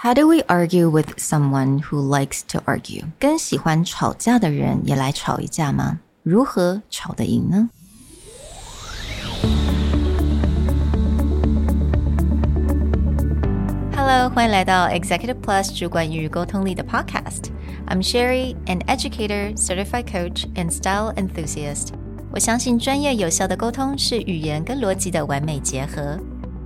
How do we argue with someone who likes to argue？跟喜欢吵架的人也来吵一架吗？如何吵得赢呢？Hello，欢迎来到 Executive Plus 主管与沟通力的 Podcast。I'm Sherry, an educator, certified coach, and style enthusiast. 我相信专业有效的沟通是语言跟逻辑的完美结合。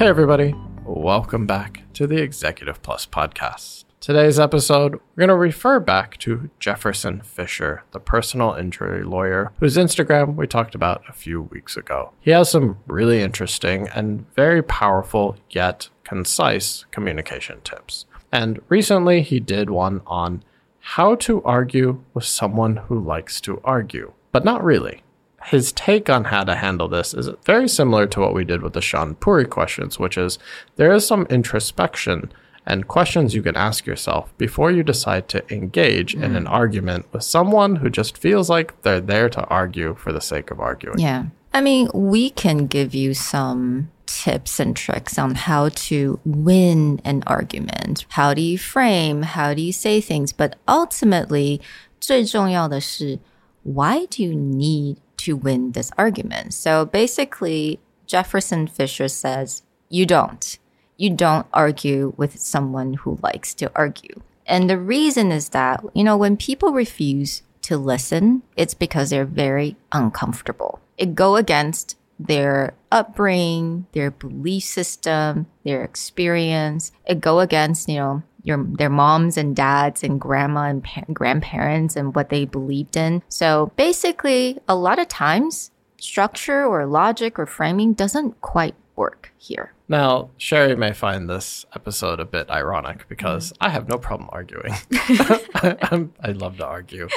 Hey, everybody. Welcome back to the Executive Plus podcast. Today's episode, we're going to refer back to Jefferson Fisher, the personal injury lawyer whose Instagram we talked about a few weeks ago. He has some really interesting and very powerful yet concise communication tips. And recently he did one on how to argue with someone who likes to argue, but not really his take on how to handle this is very similar to what we did with the Shaan Puri questions, which is there is some introspection and questions you can ask yourself before you decide to engage mm. in an argument with someone who just feels like they're there to argue for the sake of arguing. Yeah. I mean, we can give you some tips and tricks on how to win an argument. How do you frame? How do you say things? But ultimately, 最重要的是, why do you need to win this argument? So basically, Jefferson Fisher says, you don't. You don't argue with someone who likes to argue. And the reason is that, you know, when people refuse to listen, it's because they're very uncomfortable. It go against their upbringing, their belief system, their experience. It go against, you know, your their moms and dads and grandma and grandparents and what they believed in. So basically, a lot of times structure or logic or framing doesn't quite work here. Now, Sherry may find this episode a bit ironic because mm. I have no problem arguing. I love to argue.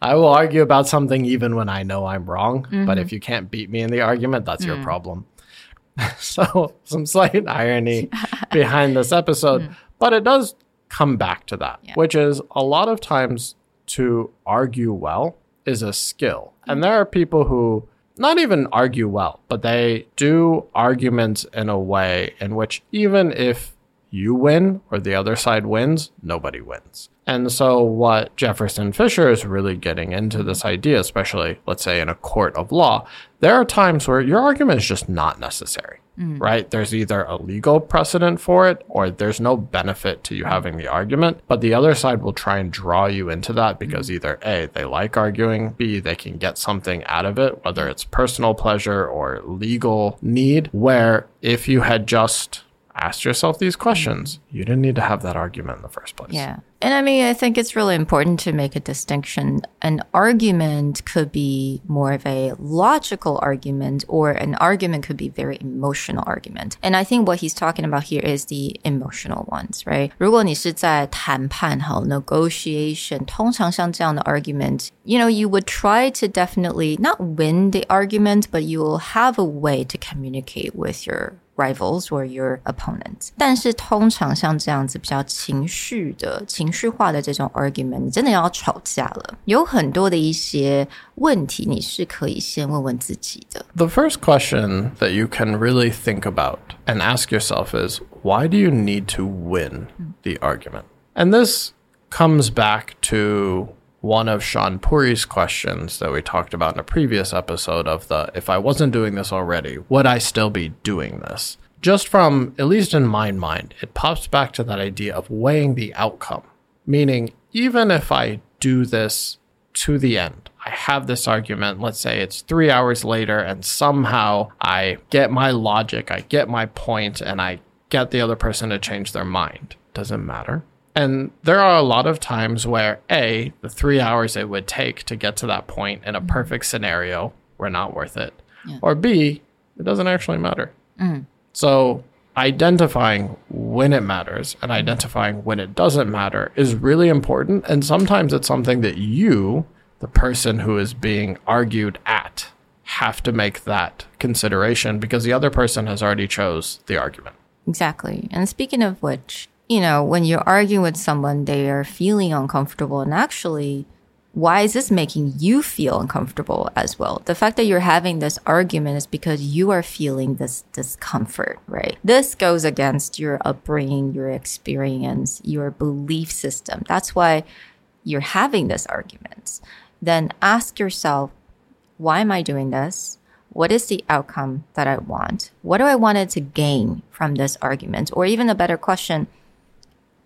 I will argue about something even when I know I'm wrong. Mm-hmm. But if you can't beat me in the argument, that's mm. your problem. so, some slight irony behind this episode, mm. but it does come back to that, yeah. which is a lot of times to argue well is a skill. And mm-hmm. there are people who not even argue well, but they do arguments in a way in which even if you win or the other side wins, nobody wins. And so, what Jefferson Fisher is really getting into this idea, especially, let's say, in a court of law, there are times where your argument is just not necessary. Mm. Right? There's either a legal precedent for it or there's no benefit to you having the argument, but the other side will try and draw you into that because mm. either A, they like arguing, B, they can get something out of it, whether it's personal pleasure or legal need, where if you had just asked yourself these questions, you didn't need to have that argument in the first place. Yeah. And I mean, I think it's really important to make a distinction. An argument could be more of a logical argument, or an argument could be very emotional argument. And I think what he's talking about here is the emotional ones, right? 如果你是在谈判好 negotiation，通常像这样的 argument, you know, you would try to definitely not win the argument, but you will have a way to communicate with your rivals or your opponents。但是通常像这样子比较情绪的、情绪化的这种 argument，你真的要吵架了，有很多的一些问题你是可以先问问自己的。The first question that you can really think about and ask yourself is why do you need to win the argument? And this comes back to one of Shaan Puri's questions that we talked about in a previous episode of the if I wasn't doing this already, would I still be doing this? Just from, at least in my mind, it pops back to that idea of weighing the outcome. Meaning, even if I do this to the end, I have this argument, let's say it's three hours later, and somehow I get my logic, I get my point, and I get the other person to change their mind. Doesn't matter and there are a lot of times where A, the three hours it would take to get to that point in a mm-hmm. perfect scenario were not worth it. Yeah. Or B, it doesn't actually matter. So, identifying when it matters and identifying when it doesn't matter is really important. And sometimes it's something that you, the person who is being argued at, have to make that consideration because the other person has already chose the argument. Exactly. And speaking of which, you know, when you're arguing with someone, they are feeling uncomfortable. And actually, why is this making you feel uncomfortable as well? The fact that you're having this argument is because you are feeling this discomfort, right? This goes against your upbringing, your experience, your belief system. That's why you're having this argument. Then ask yourself, why am I doing this? What is the outcome that I want? What do I want to gain from this argument? Or even a better question,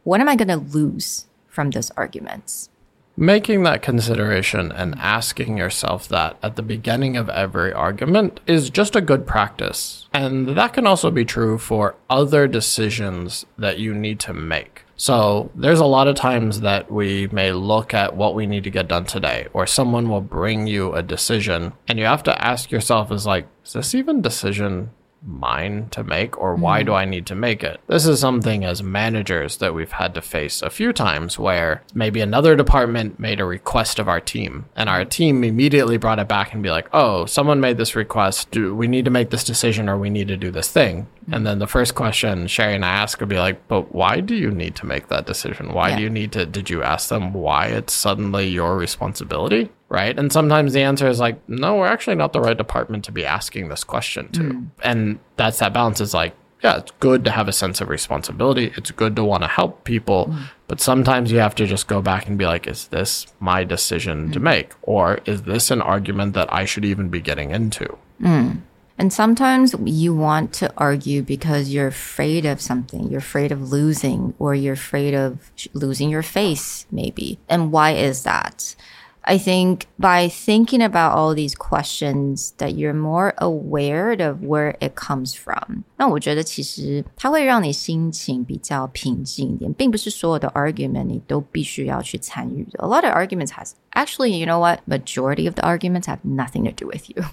what am I going to lose from those arguments? Making that consideration and asking yourself that at the beginning of every argument is just a good practice. And that can also be true for other decisions that you need to make. So there's a lot of times that we may look at what we need to get done today, or someone will bring you a decision, and you have to ask yourself, is like, is this even decision mine to make or why do hmm. I need to make it? This is something as managers that we've had to face a few times where maybe another department made a request of our team and our team immediately brought it back and be like, "Oh, someone made this request. Do we need to make this decision or we need to do this thing?" And then the first question Sherry and I ask would be like, "But why do you need to make that decision? Why Yeah. do you need to did you ask them why it's suddenly your responsibility?" Right? And sometimes the answer is like, "No, we're actually not the right department to be asking this question to." Mm. And that's that balance is like yeah, it's good to have a sense of responsibility. It's good to want to help people, mm. but sometimes you have to just go back and be like, is this my decision to mm. make? Or is this an argument that I should even be getting into? And sometimes you want to argue because you're afraid of something. You're afraid of losing, or you're afraid of sh- losing your face, maybe. And why is that? I think by thinking about all these questions, that you're more aware of where it comes from. 那我觉得其实它会让你心情比较平静一点，并不是所有的 argument 你都必须要去参与的。A lot of arguments has actually, you know what? Majority of the arguments have nothing to do with you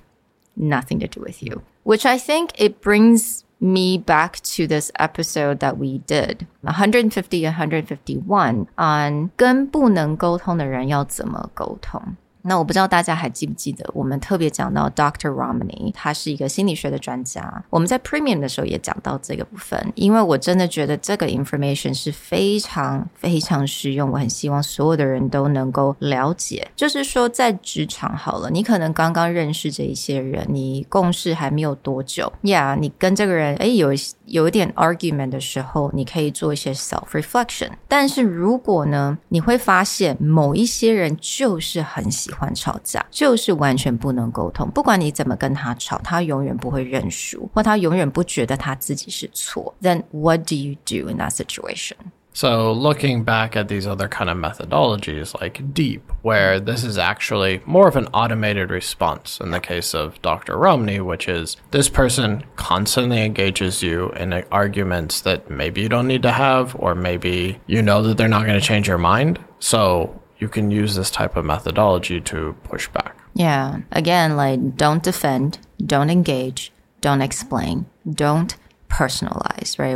nothing to do with you. Which I think it brings me back to this episode that we did 150 and 151 on 跟不能沟通的人要怎么沟通。 那我不知道大家还记不记得，我们特别讲到 Dr. Romney，他是一个心理学的专家。我们在 Premium 的时候也讲到这个部分，因为我真的觉得这个 information 是非常非常实用，我很希望所有的人都能够了解。就是说，在职场好了，你可能刚刚认识这一些人，你共事还没有多久，Yeah，你跟这个人诶有有一点 argument 的时候，你可以做一些 self reflection。但是如果呢，你会发现某一些人就是很喜欢吵架，就是完全不能沟通，不管你怎么跟他吵，他永远不会认输，或他永远不觉得他自己是错。Then what do you do in that situation? So, looking back at these other kind of methodologies like DEEP, where this is actually more of an automated response in the case of Dr. Ramani, which is this person constantly engages you in arguments that maybe you don't need to have, or maybe you know that they're not going to change your mind. So, you can use this type of methodology to push back. Yeah. Again, like don't defend, don't engage, don't explain, don't personalize, right?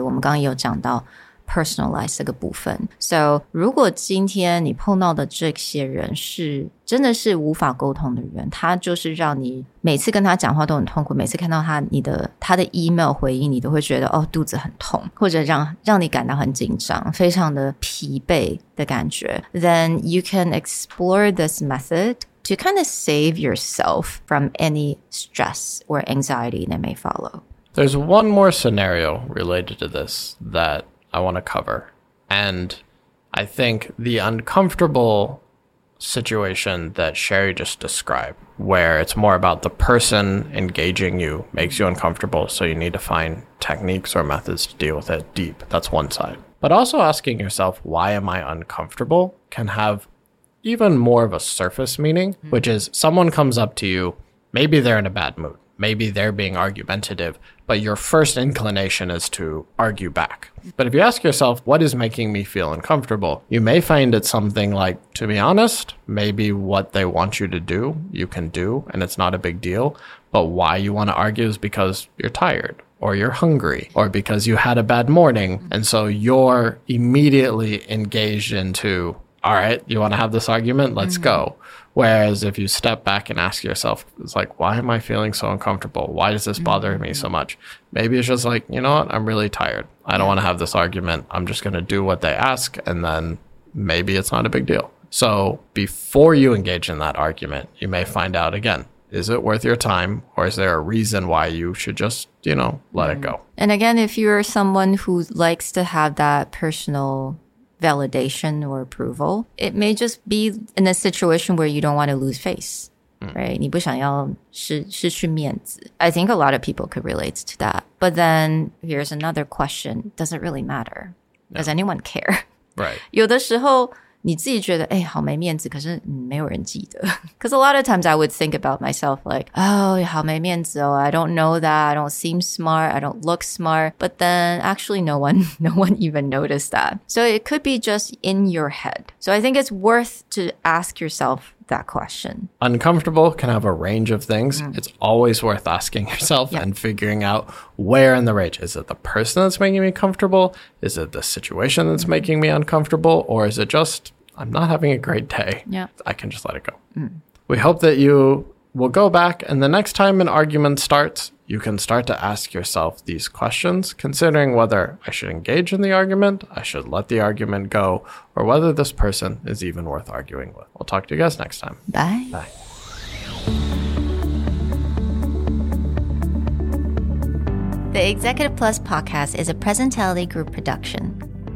personalize 这个部分。So 如果今天你碰到的这些人是真的是无法沟通的人，他就是让你每次跟他讲话都很痛苦，每次看到他你的他的 email 回应，你都会觉得哦肚子很痛，或者让让你感到很紧张，非常的疲惫的感觉。Then you can explore this method to kind of save yourself from any stress or anxiety that may follow. There's one more scenario related to this that I want to cover. And I think the uncomfortable situation that Sherry just described, where it's more about the person engaging you makes you uncomfortable, so you need to find techniques or methods to deal with it deep. That's one side. But also asking yourself, why am I uncomfortable, can have even more of a surface meaning, hmm. which is someone comes up to you, maybe they're in a bad mood, maybe they're being argumentative, but your first inclination is to argue back. But if you ask yourself, what is making me feel uncomfortable? You may find it something like, to be honest, maybe what they want you to do, you can do, and it's not a big deal. But why you want to argue is because you're tired or you're hungry or because you had a bad morning. And so you're immediately engaged into, all right, you want to have this argument? Let's go. Mm-hmm. Whereas if you step back and ask yourself, it's like, why am I feeling so uncomfortable? Why does this bother me mm-hmm. so much? Maybe it's just like, you know what? I'm really tired. I don't want to have this argument. I'm just going to do what they ask. And then maybe it's not a big deal. So before you engage in that argument, you may find out again, is it worth your time or is there a reason why you should just, you know, let it mm-hmm. go? And again, if you're someone who likes to have that personal validation or approval, it may just be in a situation where you don't want to lose face. Right? 你不想要失失去面子. I think a lot of people could relate to that. But then here's another question. Does it really matter? Does anyone care? Right. 有的时候 你自己觉得哎好没面子，可是嗯没有人记得。Because a lot of times I would think about myself like, oh 好没面子哦，I don't know that, I don't seem smart, I don't look smart. But then actually no one no one even noticed that. So it could be just in your head. So I think it's worth to ask yourself that question. Uncomfortable can have a range of things. It's always worth asking yourself and figuring out where in the range. Is it the person that's making me comfortable? Is it the situation that's making me uncomfortable? Or is it just, I'm not having a great day? Yeah. I can just let it go. Mm. We hope that you will go back and the next time an argument starts, you can start to ask yourself these questions, considering whether I should engage in the argument, I should let the argument go, or whether this person is even worth arguing with. We'll talk to you guys next time. Bye. Bye. The Executive Plus podcast is a Presentality Group production,